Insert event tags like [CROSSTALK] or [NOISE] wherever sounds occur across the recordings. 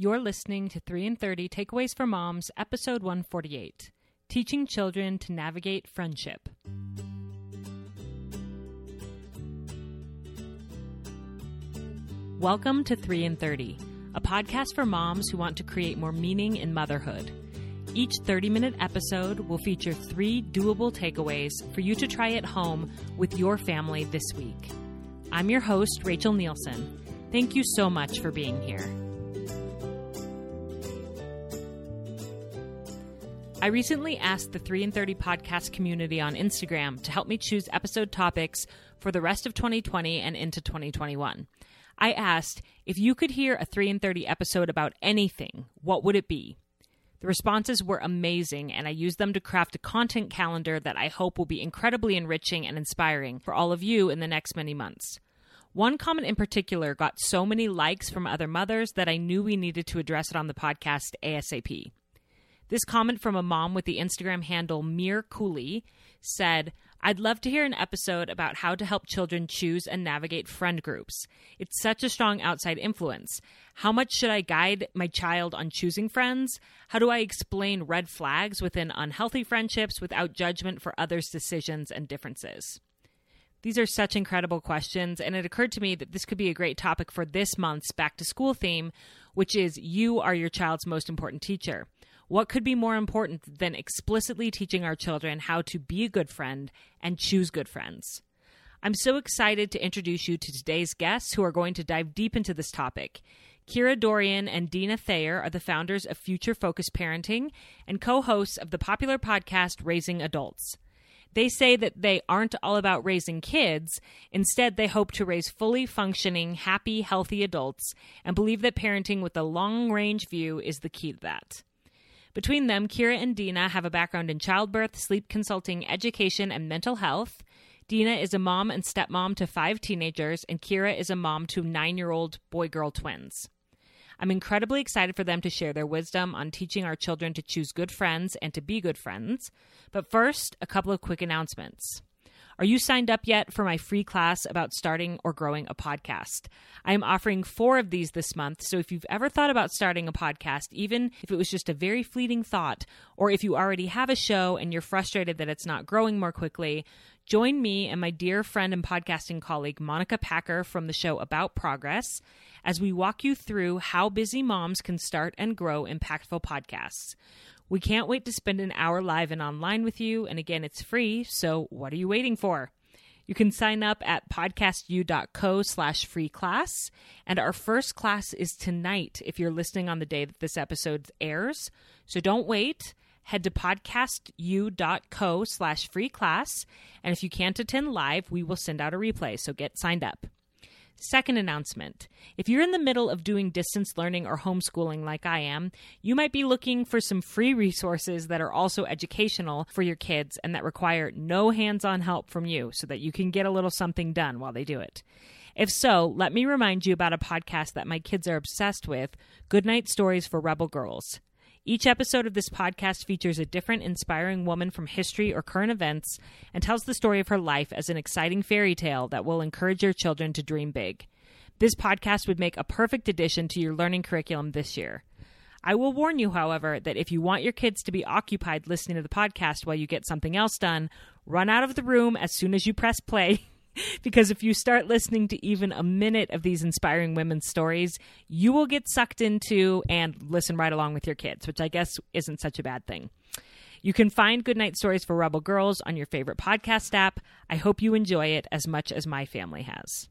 You're listening to 3 and 30 Takeaways for Moms, episode 148 Teaching Children to Navigate Friendship. Welcome to 3 and 30, a podcast for moms who want to create more meaning in motherhood. Each 30 minute episode will feature three doable takeaways for you to try at home with your family this week. I'm your host, Rachel Nielsen. Thank you so much for being here. I recently asked the 3 and 30 podcast community on Instagram to help me choose episode topics for the rest of 2020 and into 2021. I asked if you could hear a 3 and 30 episode about anything, what would it be? The responses were amazing, and I used them to craft a content calendar that I hope will be incredibly enriching and inspiring for all of you in the next many months. One comment in particular got so many likes from other mothers that I knew we needed to address it on the podcast ASAP. This comment from a mom with the Instagram handle Mir Cooley said, I'd love to hear an episode about how to help children choose and navigate friend groups. It's such a strong outside influence. How much should I guide my child on choosing friends? How do I explain red flags within unhealthy friendships without judgment for others' decisions and differences? These are such incredible questions, and it occurred to me that this could be a great topic for this month's back to school theme, which is You are your child's most important teacher. What could be more important than explicitly teaching our children how to be a good friend and choose good friends? I'm so excited to introduce you to today's guests who are going to dive deep into this topic. Kira Dorrian and Deana Thayer are the founders of Future Focused Parenting and co hosts of the popular podcast Raising Adults. They say that they aren't all about raising kids. Instead, they hope to raise fully functioning, happy, healthy adults and believe that parenting with a long range view is the key to that. Between them, Kira and Deana have a background in childbirth, sleep consulting, education, and mental health. Deana is a mom and stepmom to five teenagers, and Kira is a mom to nine year old boy girl twins. I'm incredibly excited for them to share their wisdom on teaching our children to choose good friends and to be good friends. But first, a couple of quick announcements. Are you signed up yet for my free class about starting or growing a podcast? I am offering four of these this month. So if you've ever thought about starting a podcast, even if it was just a very fleeting thought, or if you already have a show and you're frustrated that it's not growing more quickly, join me and my dear friend and podcasting colleague, Monica Packer from the show About Progress, as we walk you through how busy moms can start and grow impactful podcasts. We can't wait to spend an hour live and online with you. And again, it's free. So what are you waiting for? You can sign up at podcastu.co slash free class. And our first class is tonight if you're listening on the day that this episode airs. So don't wait. Head to podcastu.co slash free class. And if you can't attend live, we will send out a replay. So get signed up. Second announcement if you're in the middle of doing distance learning or homeschooling like I am, you might be looking for some free resources that are also educational for your kids and that require no hands on help from you so that you can get a little something done while they do it. If so, let me remind you about a podcast that my kids are obsessed with Goodnight Stories for Rebel Girls. Each episode of this podcast features a different inspiring woman from history or current events and tells the story of her life as an exciting fairy tale that will encourage your children to dream big. This podcast would make a perfect addition to your learning curriculum this year. I will warn you, however, that if you want your kids to be occupied listening to the podcast while you get something else done, run out of the room as soon as you press play [LAUGHS] [LAUGHS] because if you start listening to even a minute of these inspiring women's stories, you will get sucked into and listen right along with your kids, which I guess isn't such a bad thing. You can find Goodnight Stories for Rebel Girls on your favorite podcast app. I hope you enjoy it as much as my family has.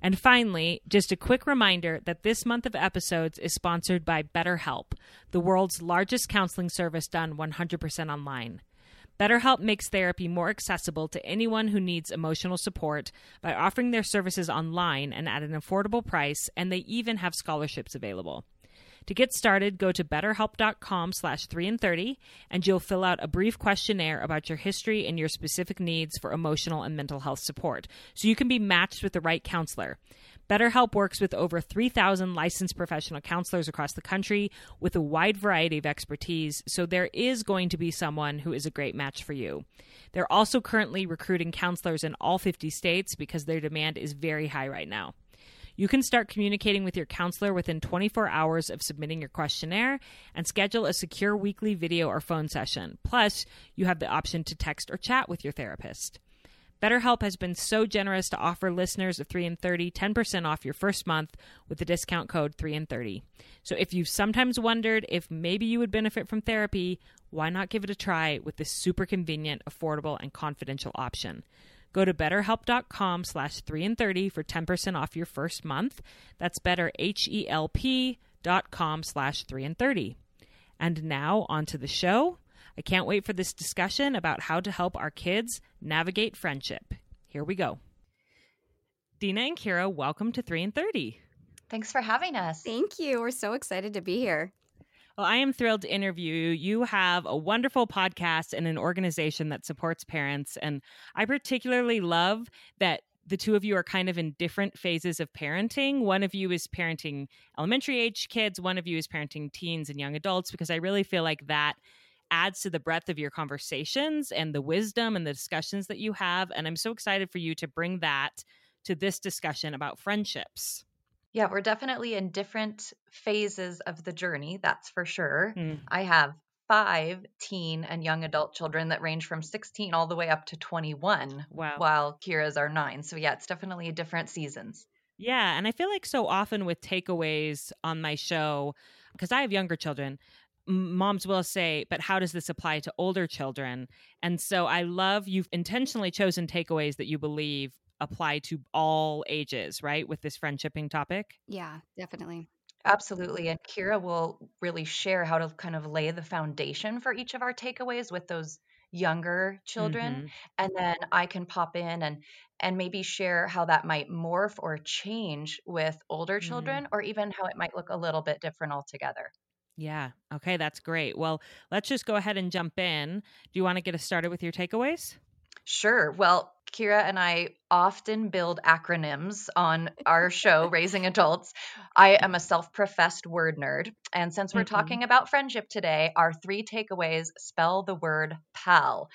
And finally, just a quick reminder that this month of episodes is sponsored by BetterHelp, the world's largest counseling service done 100% online. BetterHelp makes therapy more accessible to anyone who needs emotional support by offering their services online and at an affordable price, and they even have scholarships available. To get started, go to betterhelp.com slash 3 and 30, and you'll fill out a brief questionnaire about your history and your specific needs for emotional and mental health support, so you can be matched with the right counselor. BetterHelp works with over 3,000 licensed professional counselors across the country with a wide variety of expertise, so there is going to be someone who is a great match for you. They're also currently recruiting counselors in all 50 states because their demand is very high right now. You can start communicating with your counselor within 24 hours of submitting your questionnaire and schedule a secure weekly video or phone session. Plus, you have the option to text or chat with your therapist. BetterHelp has been so generous to offer listeners of 3 and 30 10% off your first month with the discount code 3 and 30. So if you've sometimes wondered if maybe you would benefit from therapy, why not give it a try with this super convenient, affordable, and confidential option? Go to betterhelp.com slash 3 and 30 for 10% off your first month. That's better, dot com slash 3 and 30. And now on to the show. I can't wait for this discussion about how to help our kids navigate friendship. Here we go. Deana and Kira, welcome to 3 and 30. Thanks for having us. Thank you. We're so excited to be here. Well, I am thrilled to interview you. You have a wonderful podcast and an organization that supports parents. And I particularly love that the two of you are kind of in different phases of parenting. One of you is parenting elementary age kids, one of you is parenting teens and young adults, because I really feel like that adds to the breadth of your conversations and the wisdom and the discussions that you have. And I'm so excited for you to bring that to this discussion about friendships. Yeah, we're definitely in different phases of the journey, that's for sure. Mm. I have five teen and young adult children that range from 16 all the way up to 21, Wow. while Kira's are nine. So, yeah, it's definitely different seasons. Yeah. And I feel like so often with takeaways on my show, because I have younger children, moms will say, but how does this apply to older children? And so I love you've intentionally chosen takeaways that you believe apply to all ages, right? With this friendshipping topic. Yeah, definitely. Absolutely. And Kira will really share how to kind of lay the foundation for each of our takeaways with those younger children. Mhm. And then I can pop in and and maybe share how that might morph or change with older Mhm. children or even how it might look a little bit different altogether. Yeah. Okay. That's great. Well, let's just go ahead and jump in. Do you want to get us started with your takeaways? Sure. Well, Kira and I often build acronyms on our show, [LAUGHS] Raising Adults. I am a self professed word nerd. And since we're Mhm. talking about friendship today, our three takeaways spell the word pal.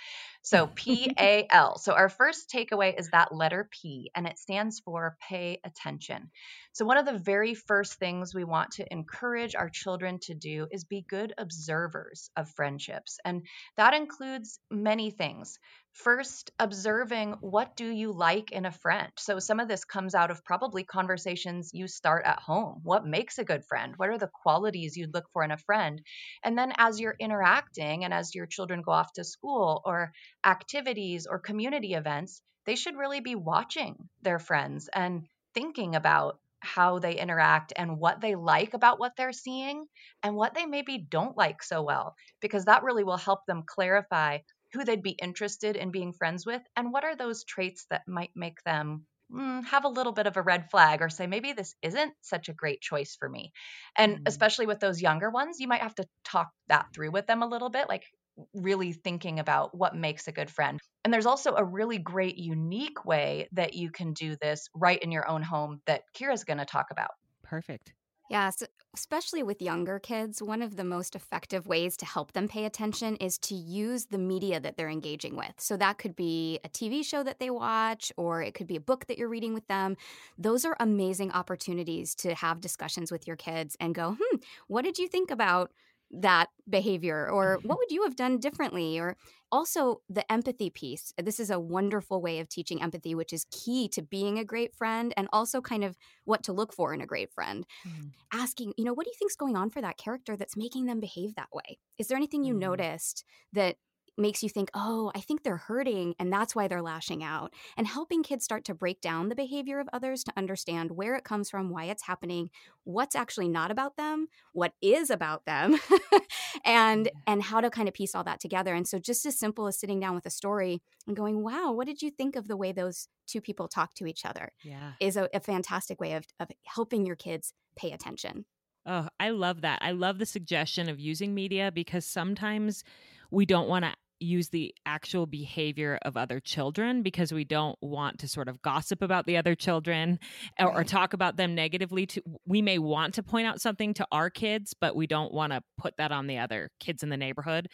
So [LAUGHS] P A L. So our first takeaway is that letter P, and it stands for pay attention. So, one of the very first things we want to encourage our children to do is be good observers of friendships. And that includes many things. First, observing what do you like in a friend. So some of this comes out of probably conversations you start at home. What makes a good friend? What are the qualities you'd look for in a friend? And then as you're interacting and as your children go off to school or activities or community events, they should really be watching their friends and thinking about how they interact and what they like about what they're seeing and what they maybe don't like so well because that really will help them clarify who they'd be interested in being friends with, and what are those traits that might make them mm, have a little bit of a red flag or say, maybe this isn't such a great choice for me. And Mhm. especially with those younger ones, you might have to talk that through with them a little bit, like really thinking about what makes a good friend. And there's also a really great, unique way that you can do this right in your own home that Kira's going to talk about. Perfect. Yeah, so especially with younger kids, one of the most effective ways to help them pay attention is to use the media that they're engaging with. So that could be a TV show that they watch, or it could be a book that you're reading with them. Those are amazing opportunities to have discussions with your kids and go, hmm, what did you think about that behavior or what would you have done differently? Or also the empathy piece. This is a wonderful way of teaching empathy which is key to being a great friend and also kind of what to look for in a great friend. Mhm. asking you know what do you think's going on for that character that's making them behave that way? Is there anything you Mhm. noticed that makes you think oh i think they're hurting and that's why they're lashing out and helping kids start to break down the behavior of others to understand where it comes from why it's happening what's actually not about them what is about them [LAUGHS] and and how to kind of piece all that together and so just as simple as sitting down with a story and going wow what did you think of the way those two people talk to each other Yeah. is a, a fantastic way of, of helping your kids pay attention Oh, I love that. I love the suggestion of using media because sometimes we don't want to use the actual behavior of other children because we don't want to sort of gossip about the other children or, or talk about them negatively to we may want to point out something to our kids but we don't want to put that on the other kids in the neighborhood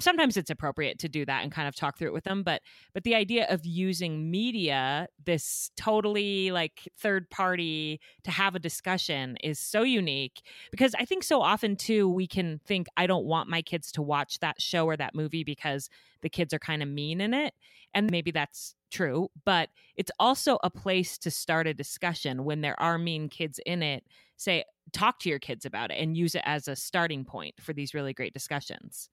sometimes it's appropriate to do that and kind of talk through it with them but but the idea of using media this totally like third party to have a discussion is so unique because i think so often too we can think i don't want my kids to watch that show or that movie because the kids are kind of mean in it and maybe that's true but it's also a place to start a discussion when there are mean kids in it say talk to your kids about it and use it as a starting point for these really great discussions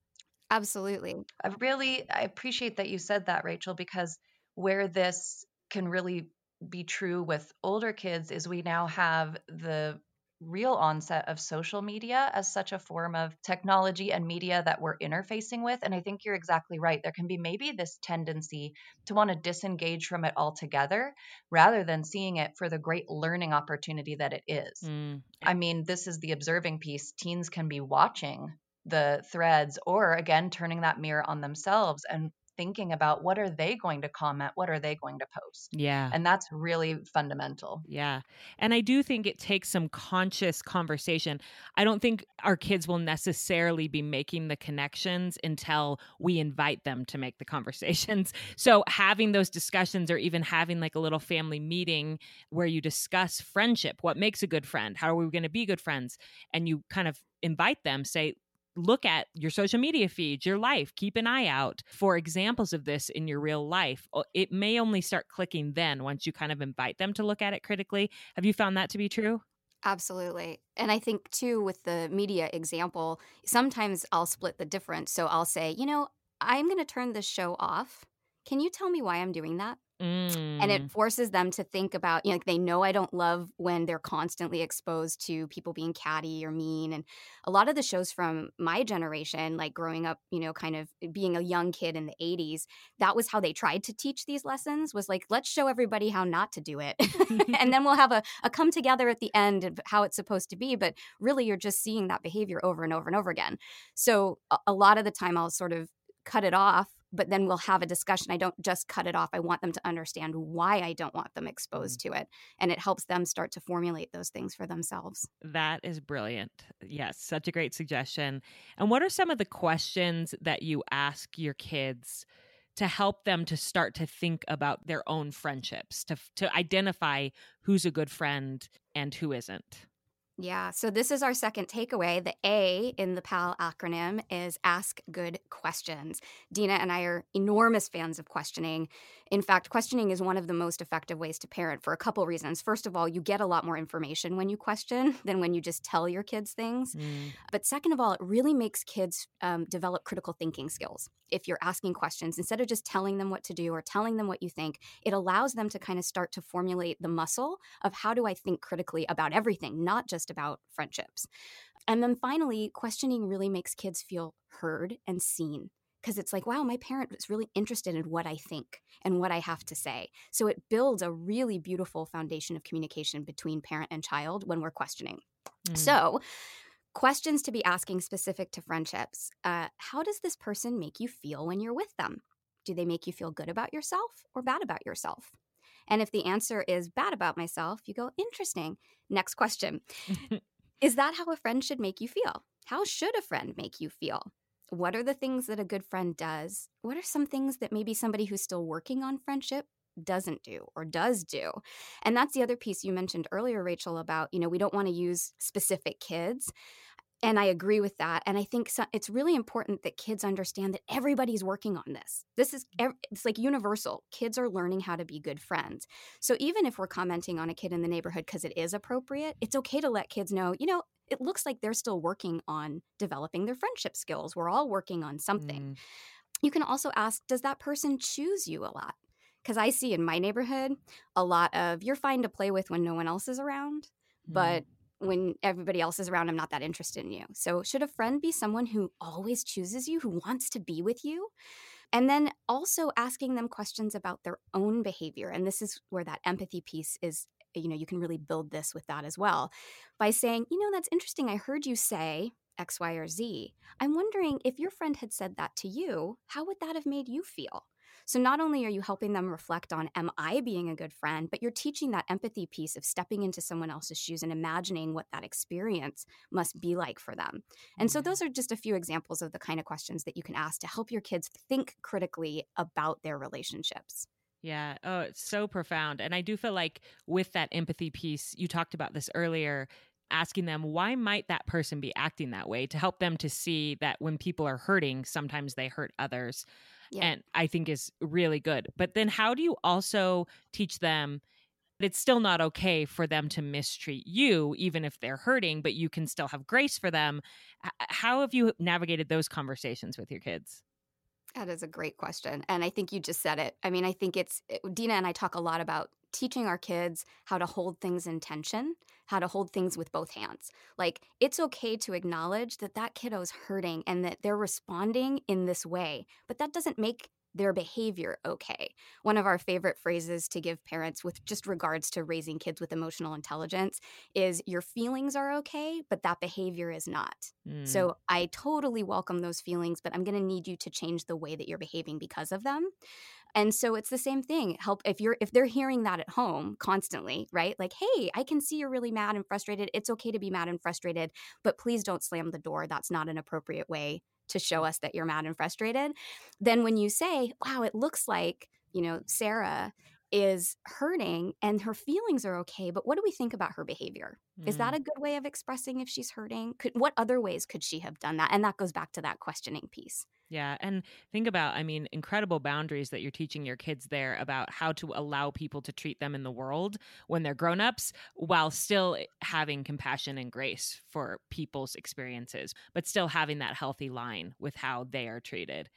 Absolutely. I really I appreciate that you said that, Rachel, because where this can really be true with older kids is we now have the real onset of social media as such a form of technology and media that we're interfacing with. And I think you're exactly right. There can be maybe this tendency to want to disengage from it altogether rather than seeing it for the great learning opportunity that it is. Mm. I mean, this is the observing piece. Teens can be watching the threads or again turning that mirror on themselves and thinking about what are they going to comment what are they going to post yeah. and that's really fundamental. Yeah and i do think it takes some conscious conversation. I don't think our kids will necessarily be making the connections until we invite them to make the conversations. [LAUGHS] So having those discussions or even having like a little family meeting where you discuss friendship what makes a good friend how are we going to be good friends and you kind of invite them say look at your social media feeds, your life, keep an eye out for examples of this in your real life. It may only start clicking then once you kind of invite them to look at it critically. Have you found that to be true? Absolutely. And I think, too, with the media example, sometimes I'll split the difference. So I'll say, you know, I'm going to turn this show off. Can you tell me why I'm doing that? Mm. And it forces them to think about, you know, like they know I don't love when they're constantly exposed to people being catty or mean. And a lot of the shows from my generation, like growing up, you know, kind of being a young kid in the 80s, that was how they tried to teach these lessons was like, let's show everybody how not to do it. [LAUGHS] [LAUGHS] and then we'll have a, a come together at the end of how it's supposed to be. But really, you're just seeing that behavior over and over and over again. So a, a lot of the time, I'll sort of cut it off but then we'll have a discussion. I don't just cut it off. I want them to understand why I don't want them exposed mm-hmm. to it. And it helps them start to formulate those things for themselves. That is brilliant. Yes, such a great suggestion. And what are some of the questions that you ask your kids? to help them to start to think about their own friendships to to identify who's a good friend and who isn't yeah, so this is our second takeaway. The A in the PAL acronym is ask good questions. Deana and I are enormous fans of questioning. In fact, questioning is one of the most effective ways to parent for a couple reasons. First of all, you get a lot more information when you question than when you just tell your kids things. Mm. But second of all, it really makes kids um, develop critical thinking skills. If you're asking questions, instead of just telling them what to do or telling them what you think, it allows them to kind of start to formulate the muscle of how do I think critically about everything, not just about friendships. And then finally, questioning really makes kids feel heard and seen because it's like, wow, my parent is really interested in what I think and what I have to say. So it builds a really beautiful foundation of communication between parent and child when we're questioning. Mm. So, questions to be asking specific to friendships uh, How does this person make you feel when you're with them? Do they make you feel good about yourself or bad about yourself? And if the answer is bad about myself, you go, interesting. Next question [LAUGHS] Is that how a friend should make you feel? How should a friend make you feel? What are the things that a good friend does? What are some things that maybe somebody who's still working on friendship doesn't do or does do. And that's the other piece you mentioned earlier, Rachel, about, you know, we don't want to use specific kids. And I agree with that. And I think so, it's really important that kids understand that everybody's working on this. This is it's like universal. Kids are learning how to be good friends. So even if we're commenting on a kid in the neighborhood because it is appropriate, it's okay to let kids know, you know, it looks like they're still working on developing their friendship skills. We're all working on something. Mm. You can also ask, does that person choose you a lot? Because I see in my neighborhood a lot of you're fine to play with when no one else is around, mm. but when everybody else is around, I'm not that interested in you. So, should a friend be someone who always chooses you, who wants to be with you? And then also asking them questions about their own behavior. And this is where that empathy piece is, you know, you can really build this with that as well by saying, you know, that's interesting. I heard you say X, Y, or Z. I'm wondering if your friend had said that to you, how would that have made you feel? So not only are you helping them reflect on, am I being a good friend, but you're teaching that empathy piece of stepping into someone else's shoes and imagining what that experience must be like for them. And so mm-hmm. those are just a few examples of the kind of questions that you can ask to help your kids think critically about their relationships. Yeah. Oh, it's so profound. And I do feel like with that empathy piece, you talked about this earlier, asking them why might that person be acting that way? to help them to see that when people are hurting sometimes they hurt others yeah. and i think is really good. But then how do you also teach them that it's still not okay for them to mistreat you even if they're hurting but you can still have grace for them? How have you navigated those conversations with your kids that is a great question. And I think you just said it. I mean, I think it's Deana and I talk a lot about teaching our kids how to hold things in tension, how to hold things with both hands. Like, it's okay to acknowledge that that kiddo's hurting and that they're responding in this way, but that doesn't make their behavior okay. One of our favorite phrases to give parents with just regards to raising kids with emotional intelligence is your feelings are okay, but that behavior is not. Mm. So I totally welcome those feelings, but I'm going to need you to change the way that you're behaving because of them. And so it's the same thing. Help if you're if they're hearing that at home constantly, right? Like, "Hey, I can see you're really mad and frustrated. It's okay to be mad and frustrated, but please don't slam the door. That's not an appropriate way to show us that you're mad and frustrated." Then when you say, "Wow, it looks like, you know, Sarah is hurting and her feelings are okay, but what do we think about her behavior? Mm. Is that mm. a good way of expressing if she's hurting? Could what other ways could she have done that? And that goes back to that questioning piece. Yeah. And think about, I mean, incredible boundaries that you're teaching your kids there about how to allow people to treat them in the world when they're grown-ups while still having compassion and grace for people's experiences, but still having that healthy line with how they are treated.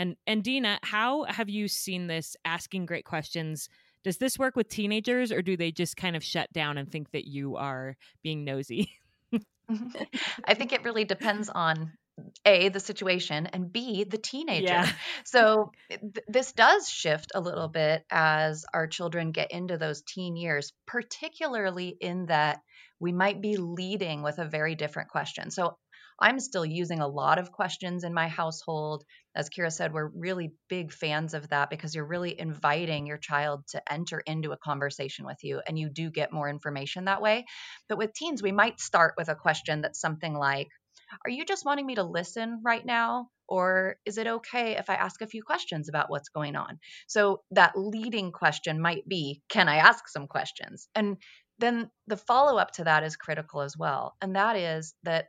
And and Deana, how have you seen this asking great questions? Does this work with teenagers or do they just kind of shut down and think that you are being nosy? [LAUGHS] I think it really depends on a the situation and b the teenager yeah. [LAUGHS] so eh, th- this does shift a little bit as our children get into those teen years particularly in that we might be leading with a very different question so i'm still using a lot of questions in my household as kira said we're really big fans of that because you're really inviting your child to enter into a conversation with you and you do get more information that way but with teens we might start with a question that's something like are you just wanting me to listen right now? Or is it okay if I ask a few questions about what's going on? So that leading question might be Can I ask some questions? And then the follow up to that is critical as well. And that is that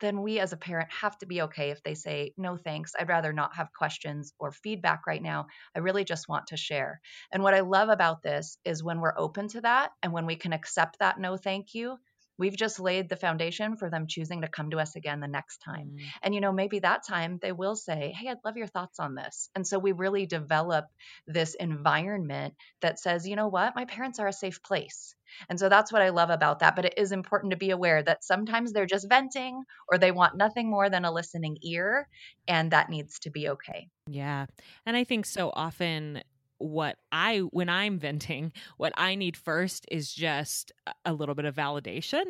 then we as a parent have to be okay if they say, no, thanks, I'd rather not have questions or feedback right now. I really just want to share. And what I love about this is when we're open to that and when we can accept that no, thank you, we've just laid the foundation for them choosing to come to us again the next time. Mm. And, you know, maybe that time they will say, Hey, I'd love your thoughts on this. And so we really develop this environment that says, you know what, my parents are a safe place. And so that's what I love about that. But it is important to be aware that sometimes they're just venting or they want nothing more than a listening ear. And that needs to be okay. Yeah. And I think so often what I when I'm venting, what I need first is just a little bit of validation.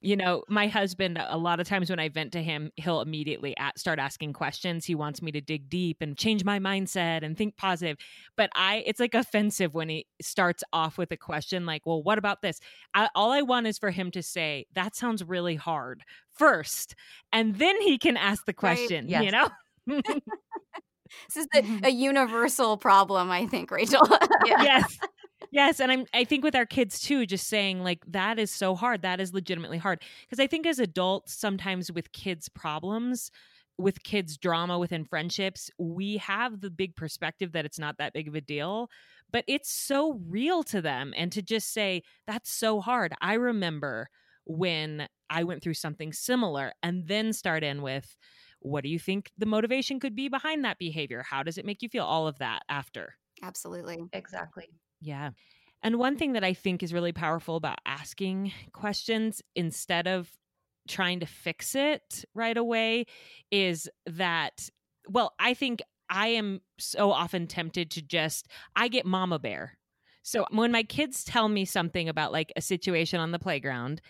You know, my husband a lot of times when I vent to him, he'll immediately at, start asking questions. He wants me to dig deep and change my mindset and think positive. But I it's like offensive when he starts off with a question like, "Well, what about this?" I, all I want is for him to say, "That sounds really hard." First, and then he can ask the question, right. yes. you know? [LAUGHS] this is a, mm-hmm. a universal problem, I think, Rachel. [LAUGHS] yes. Yes, and I'm I think with our kids too just saying like that is so hard. That is legitimately hard because I think as adults sometimes with kids problems with kids drama within friendships, we have the big perspective that it's not that big of a deal, but it's so real to them and to just say that's so hard. I remember when I went through something similar and then start in with what do you think the motivation could be behind that behavior? How does it make you feel? All of that after. Absolutely. Exactly. Yeah. And one thing that I think is really powerful about asking questions instead of trying to fix it right away is that, well, I think I am so often tempted to just, I get mama bear. So when my kids tell me something about like a situation on the playground,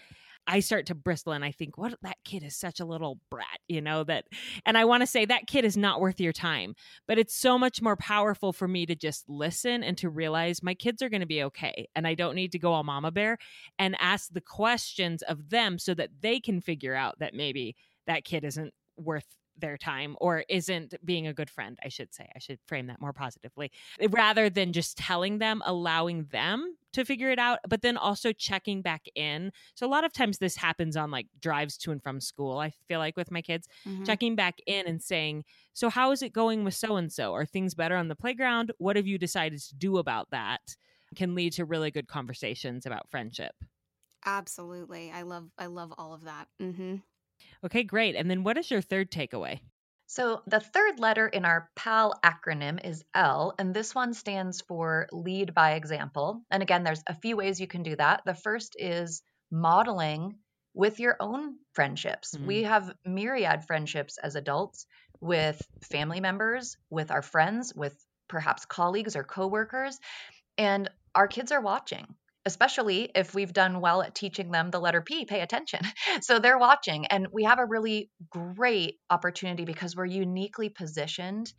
I start to bristle and I think, what that kid is such a little brat, you know, that and I want to say that kid is not worth your time. But it's so much more powerful for me to just listen and to realize my kids are going to be okay. And I don't need to go all mama bear and ask the questions of them so that they can figure out that maybe that kid isn't worth their time or isn't being a good friend, I should say. I should frame that more positively. Rather than just telling them, allowing them to figure it out, but then also checking back in. So a lot of times this happens on like drives to and from school, I feel like with my kids, mm-hmm. checking back in and saying, So how is it going with so and so? Are things better on the playground? What have you decided to do about that? Can lead to really good conversations about friendship. Absolutely. I love I love all of that. Mm-hmm. Okay, great. And then what is your third takeaway? So, the third letter in our PAL acronym is L, and this one stands for lead by example. And again, there's a few ways you can do that. The first is modeling with your own friendships. Mm-hmm. We have myriad friendships as adults with family members, with our friends, with perhaps colleagues or coworkers, and our kids are watching especially if we've done well at teaching them the letter P, pay attention. [LAUGHS] So they're watching. And we have a really great opportunity because we're uniquely positioned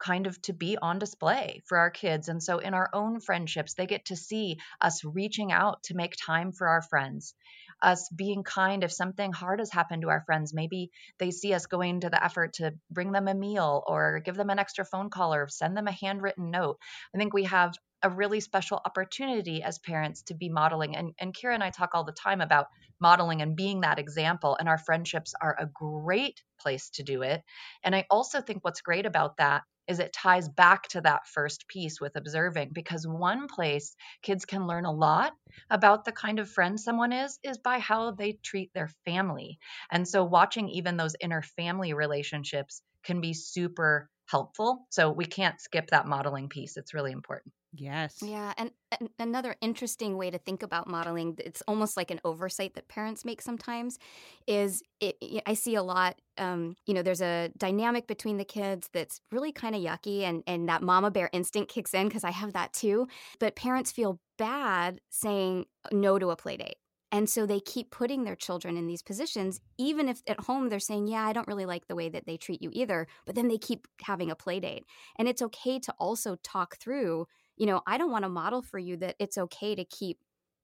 kind of to be on display for our kids. And so in our own friendships, they get to see us reaching out to make time for our friends, us being kind if something hard has happened to our friends. Maybe they see us going to the effort to bring them a meal or give them an extra phone call or send them a handwritten note. I think we have a really special opportunity as parents to be modeling. And, and Kira and I talk all the time about modeling and being that example. And our friendships are a great place to do it. And I also think what's great about that is it ties back to that first piece with observing because one place kids can learn a lot about the kind of friend someone is is by how they treat their family. And so watching even those inner family relationships can be super helpful. So we can't skip that modeling piece. It's really important. Yes. Yeah, and, and, another interesting way to think about modeling, it's almost like an oversight that parents make sometimes, is it, I see a lot, um, you know, there's a dynamic between the kids that's really kind of yucky and, and that mama bear instinct kicks in because I have that too. But parents feel bad saying no to a play date and so they keep putting their children in these positions, even if at home they're saying, Yeah, I don't really like the way that they treat you either. But then they keep having a play date. And it's okay to also talk through, you know, I don't want to model for you that it's okay to keep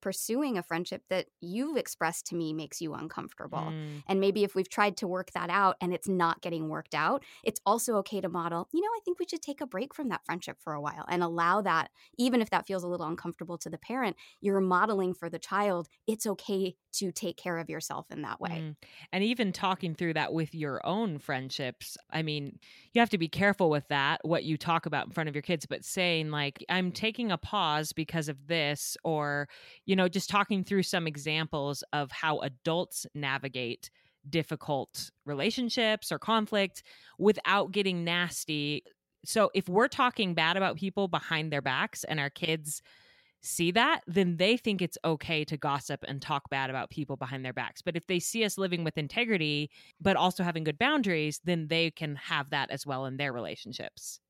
pursuing a friendship that you've expressed to me makes you uncomfortable. Mm. And maybe if we've tried to work that out and it's not getting worked out, it's also okay to model, you know, I think we should take a break from that friendship for a while and allow that, even if that feels a little uncomfortable to the parent, you're modeling for the child, it's okay to take care of yourself in that way. Mm. And even talking through that with your own friendships, I mean, you have to be careful with that, what you talk about in front of your kids, but saying, like, I'm taking a pause because of this, or, you know, just talking through some examples of how adults navigate difficult relationships or conflict without getting nasty. So if we're talking bad about people behind their backs and our kids see that, then they think it's okay to gossip and talk bad about people behind their backs. But if they see us living with integrity, but also having good boundaries, then they can have that as well in their relationships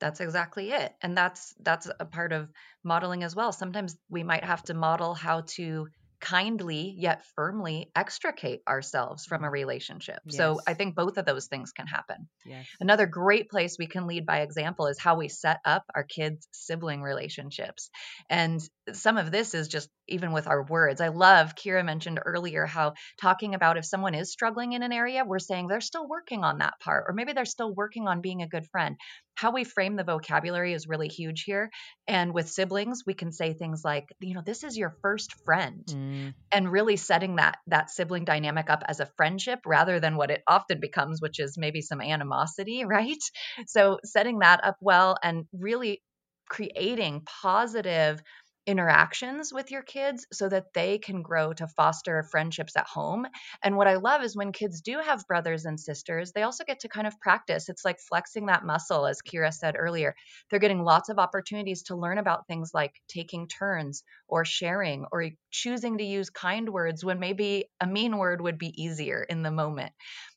that's exactly it and that's that's a part of modeling as well sometimes we might have to model how to kindly yet firmly extricate ourselves from a relationship. Yes. So I think both of those things can happen. Yes. Another great place we can lead by example is how we set up our kids' sibling relationships. And some of this is just even with our words. I love Kira mentioned earlier how talking about if someone is struggling in an area, we're saying they're still working on that part, or maybe they're still working on being a good friend. How we frame the vocabulary is really huge here. And with siblings, we can say things like, you know, this is your first friend. Mm. And really setting that that sibling dynamic up as a friendship rather than what it often becomes, which is maybe some animosity, [LAUGHS] right? So setting that up well and really creating positive interactions with your kids so that they can grow to foster friendships at home. And what I love is when kids do have brothers and sisters, they also get to kind of practice. It's like flexing that muscle, as Kira said earlier. They're getting lots of opportunities to learn about things like taking turns or sharing or choosing to use kind words when maybe a mean word would be easier in the moment.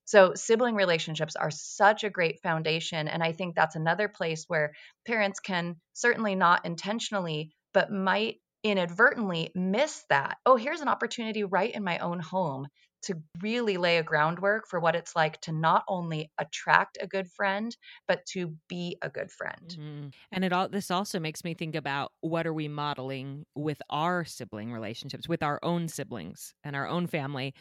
So, sibling relationships are such a great foundation. And I think that's another place where parents can certainly not intentionally but might inadvertently miss that. Oh, here's an opportunity right in my own home to really lay a groundwork for what it's like to not only attract a good friend but to be a good friend. Mm-hmm. And it all this also makes me think about what are we modeling with our sibling relationships with our own siblings and our own family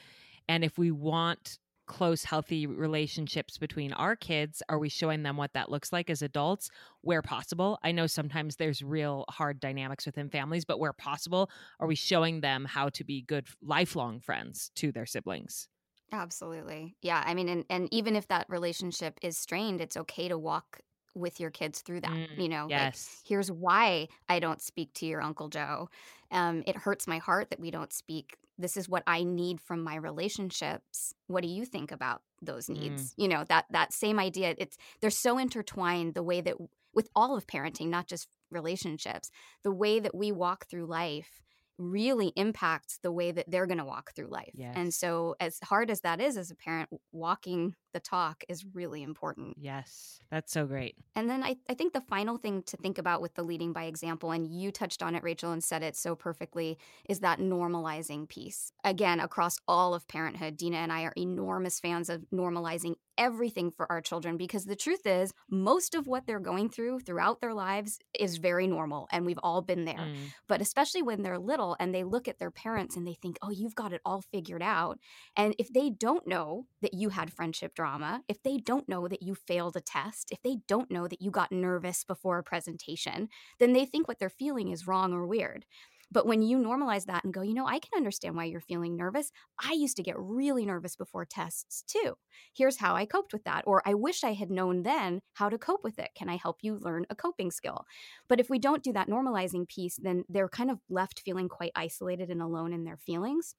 and if we want close, healthy relationships between our kids? Are we showing them what that looks like as adults where possible? I know sometimes there's real hard dynamics within families, but where possible, are we showing them how to be good lifelong friends to their siblings? Absolutely. Yeah. I mean, and, and even if that relationship is strained, it's okay to walk with your kids through that. Mm, you know, yes. Like, here's why I don't speak to your Uncle Joe. Um, it hurts my heart that we don't speak this is what I need from my relationships. What do you think about those mm. needs? Mm. You know, that that same idea, it's they're so intertwined the way that with all of parenting, not just relationships, the way that we walk through life really impacts the way that they're going to walk through life. Yes. And so as hard as that is as a parent, walking the talk is really important. Yes, that's so great. And then I, I think the final thing to think about with the leading by example, and you touched on it, Rachel, and said it so perfectly, is that normalizing piece. Again, across all of parenthood, Deana and I are enormous fans of normalizing everything for our children because the truth is, most of what they're going through throughout their lives is very normal, and we've all been there. Mm. But especially when they're little and they look at their parents and they think, oh, you've got it all figured out. And if they don't know that you had friendship drama, if they don't know that you failed a test, if they don't know that you got nervous before a presentation, then they think what they're feeling is wrong or weird. But when you normalize that and go, you know, I can understand why you're feeling nervous. I used to get really nervous before tests too. Here's how I coped with that. Or I wish I had known then how to cope with it. Can I help you learn a coping skill? But if we don't do that normalizing piece, then they're kind of left feeling quite isolated and alone in their feelings.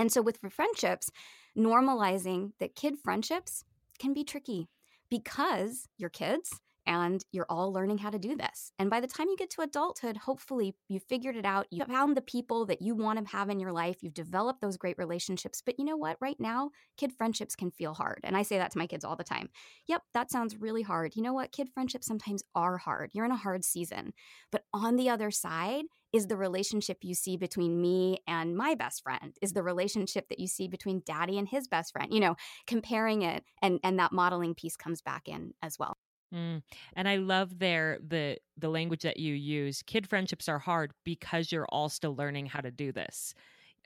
And so with friendships, normalizing that kid friendships can be tricky because your kids and you're all learning how to do this. And by the time you get to adulthood, hopefully you figured it out. You found the people that you want to have in your life. You've developed those great relationships. But you know what? Right now, kid friendships can feel hard. And I say that to my kids all the time. Yep, that sounds really hard. You know what? Kid friendships sometimes are hard. You're in a hard season. But on the other side, is the relationship you see between me and my best friend is the relationship that you see between daddy and his best friend you know comparing it and and that modeling piece comes back in as well Mm. And I love there the the language that you use. Kid friendships are hard because you're all still learning how to do this.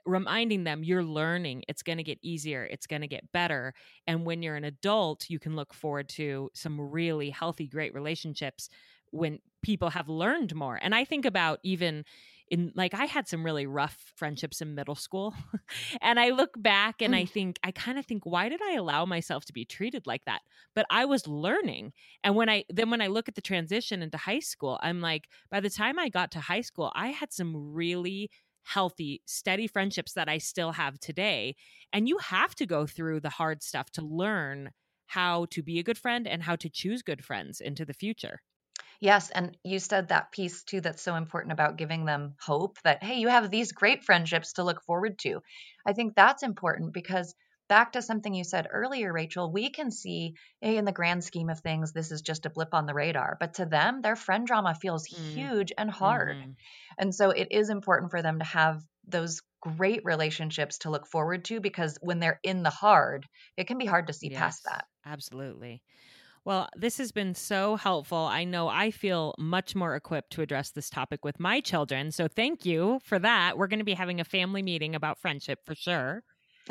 Reminding them you're learning, it's going to get easier, it's going to get better. And when you're an adult, you can look forward to some really healthy, great relationships when people have learned more. And I think about even in like I had some really rough friendships in middle school. [LAUGHS] and I look back and I mm. think I kind of think why did I allow myself to be treated like that? But I was learning. And when I then when I look at the transition into high school, I'm like by the time I got to high school, I had some really healthy, steady friendships that I still have today. And you have to go through the hard stuff to learn how to be a good friend and how to choose good friends into the future. Yes, and you said that piece too that's so important about giving them hope that, hey, you have these great friendships to look forward to. I think that's important because back to something you said earlier, Rachel, we can see, hey, in the grand scheme of things, this is just a blip on the radar. But to them, their friend drama feels mm. huge and hard. Mm-hmm. And so it is important for them to have those great relationships to look forward to because when they're in the hard, it can be hard to see yes, past that. Absolutely. Well, this has been so helpful. I know I feel much more equipped to address this topic with my children. So thank you for that. We're going to be having a family meeting about friendship for sure. [LAUGHS]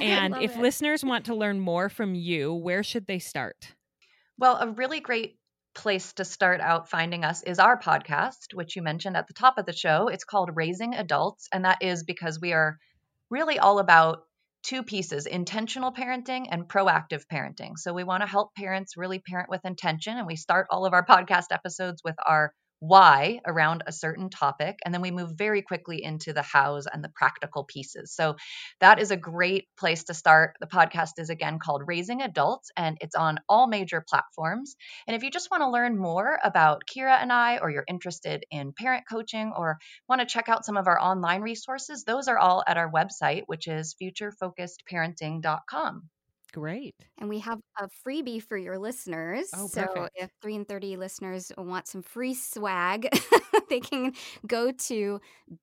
and if it. listeners want to learn more from you, where should they start? Well, a really great place to start out finding us is our podcast, which you mentioned at the top of the show. It's called Raising Adults, and that is because we are really all about two pieces intentional parenting and proactive parenting. So, we want to help parents really parent with intention. And we start all of our [LAUGHS] podcast episodes with our why around a certain topic. And then we move very quickly into the hows and the practical pieces. So that is a great place to start. The podcast is again called Raising Adults and it's on all major platforms. And if you just want to learn more about Kira and I, or you're interested in parent coaching, or want to check out some of our online resources, those are all at our website, which is futurefocusedparenting.com. great. And we have a freebie for your listeners. Oh, so if 3 and 30 listeners want some free swag, [LAUGHS] they can go to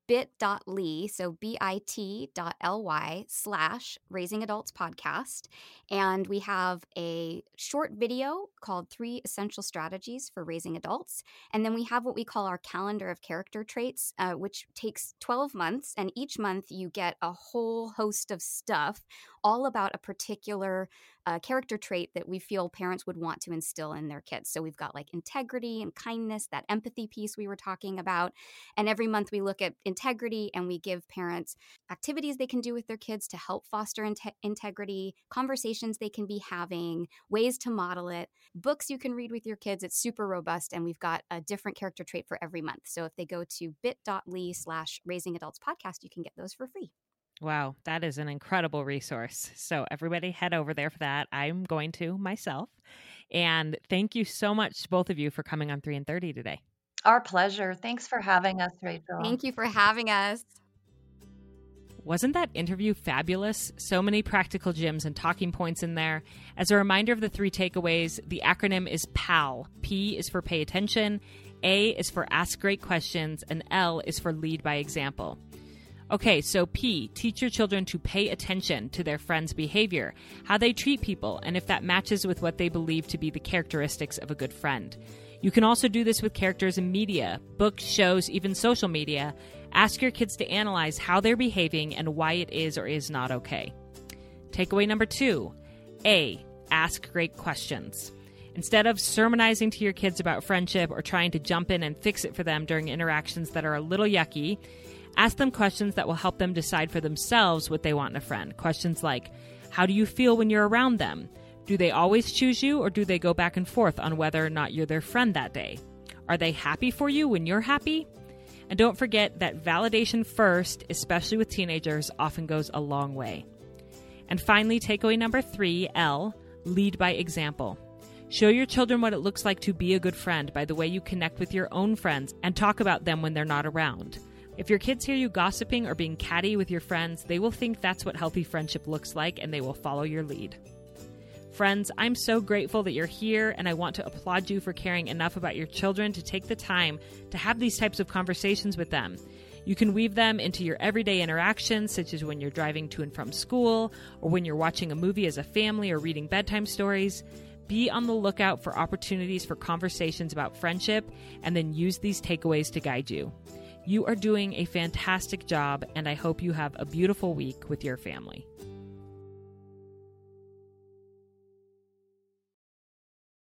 bit.ly, so bit.ly slash raising adults podcast. And we have a short video called Three Essential Strategies for Raising Adults. And then we have what we call our calendar of character traits, uh, which takes 12 months. And each month you get a whole host of stuff all about a particular uh, character trait that we feel parents would want to instill in their kids. So we've got like integrity and kindness, that empathy piece we were talking about. And every month we look at integrity and we give parents activities they can do with their kids to help foster inte- integrity, conversations they can be having, ways to model it, books you can read with your kids. It's super robust. And we've got a different character trait for every month. So if they go to bit.ly slash raising adults podcast, you can get those for free. Wow, that is an incredible resource. So, everybody head over there for that. I'm going to myself. And thank you so much, both of you, for coming on 3 in 30 today. Our pleasure. Thanks for having us, Rachel. Thank you for having us. Wasn't that interview fabulous? So many practical gems and talking points in there. As a reminder of the three takeaways, the acronym is PAL. P is for pay attention, A is for ask great questions, and L is for lead by example. Okay, so P, teach your children to pay attention to their friends' behavior, how they treat people, and if that matches with what they believe to be the characteristics of a good friend. You can also do this with characters in media, books, shows, even social media. Ask your kids to analyze how they're behaving and why it is or is not okay. Takeaway number two A, ask great questions. Instead of sermonizing to your kids about friendship or trying to jump in and fix it for them during interactions that are a little yucky, Ask them questions that will help them decide for themselves what they want in a friend. Questions like How do you feel when you're around them? Do they always choose you, or do they go back and forth on whether or not you're their friend that day? Are they happy for you when you're happy? And don't forget that validation first, especially with teenagers, often goes a long way. And finally, takeaway number three L lead by example. Show your children what it looks like to be a good friend by the way you connect with your own friends and talk about them when they're not around. If your kids hear you gossiping or being catty with your friends, they will think that's what healthy friendship looks like and they will follow your lead. Friends, I'm so grateful that you're here, and I want to applaud you for caring enough about your children to take the time to have these types of conversations with them. You can weave them into your everyday interactions, such as when you're driving to and from school, or when you're watching a movie as a family or reading bedtime stories. Be on the lookout for opportunities for conversations about friendship, and then use these takeaways to guide you. You are doing a fantastic job, and I hope you have a beautiful week with your family.